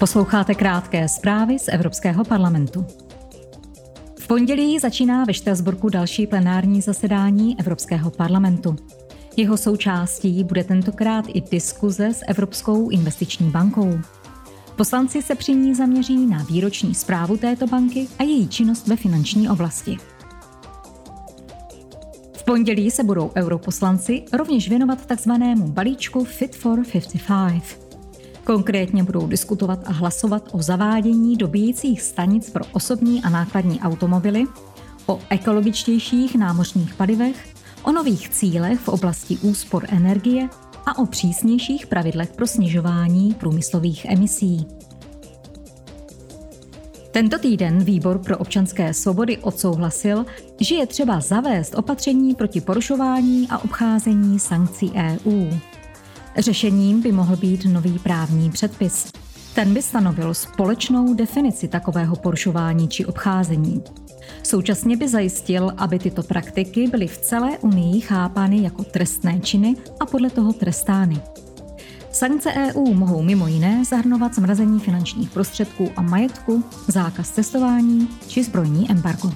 Posloucháte krátké zprávy z Evropského parlamentu. V pondělí začíná ve Štrasburku další plenární zasedání Evropského parlamentu. Jeho součástí bude tentokrát i diskuze s Evropskou investiční bankou. Poslanci se při ní zaměří na výroční zprávu této banky a její činnost ve finanční oblasti. V pondělí se budou europoslanci rovněž věnovat takzvanému balíčku Fit for 55. Konkrétně budou diskutovat a hlasovat o zavádění dobíjecích stanic pro osobní a nákladní automobily, o ekologičtějších námořních palivech, o nových cílech v oblasti úspor energie a o přísnějších pravidlech pro snižování průmyslových emisí. Tento týden Výbor pro občanské svobody odsouhlasil, že je třeba zavést opatření proti porušování a obcházení sankcí EU. Řešením by mohl být nový právní předpis. Ten by stanovil společnou definici takového porušování či obcházení. Současně by zajistil, aby tyto praktiky byly v celé Unii chápány jako trestné činy a podle toho trestány. Sankce EU mohou mimo jiné zahrnovat zmrazení finančních prostředků a majetku, zákaz cestování či zbrojní embargo.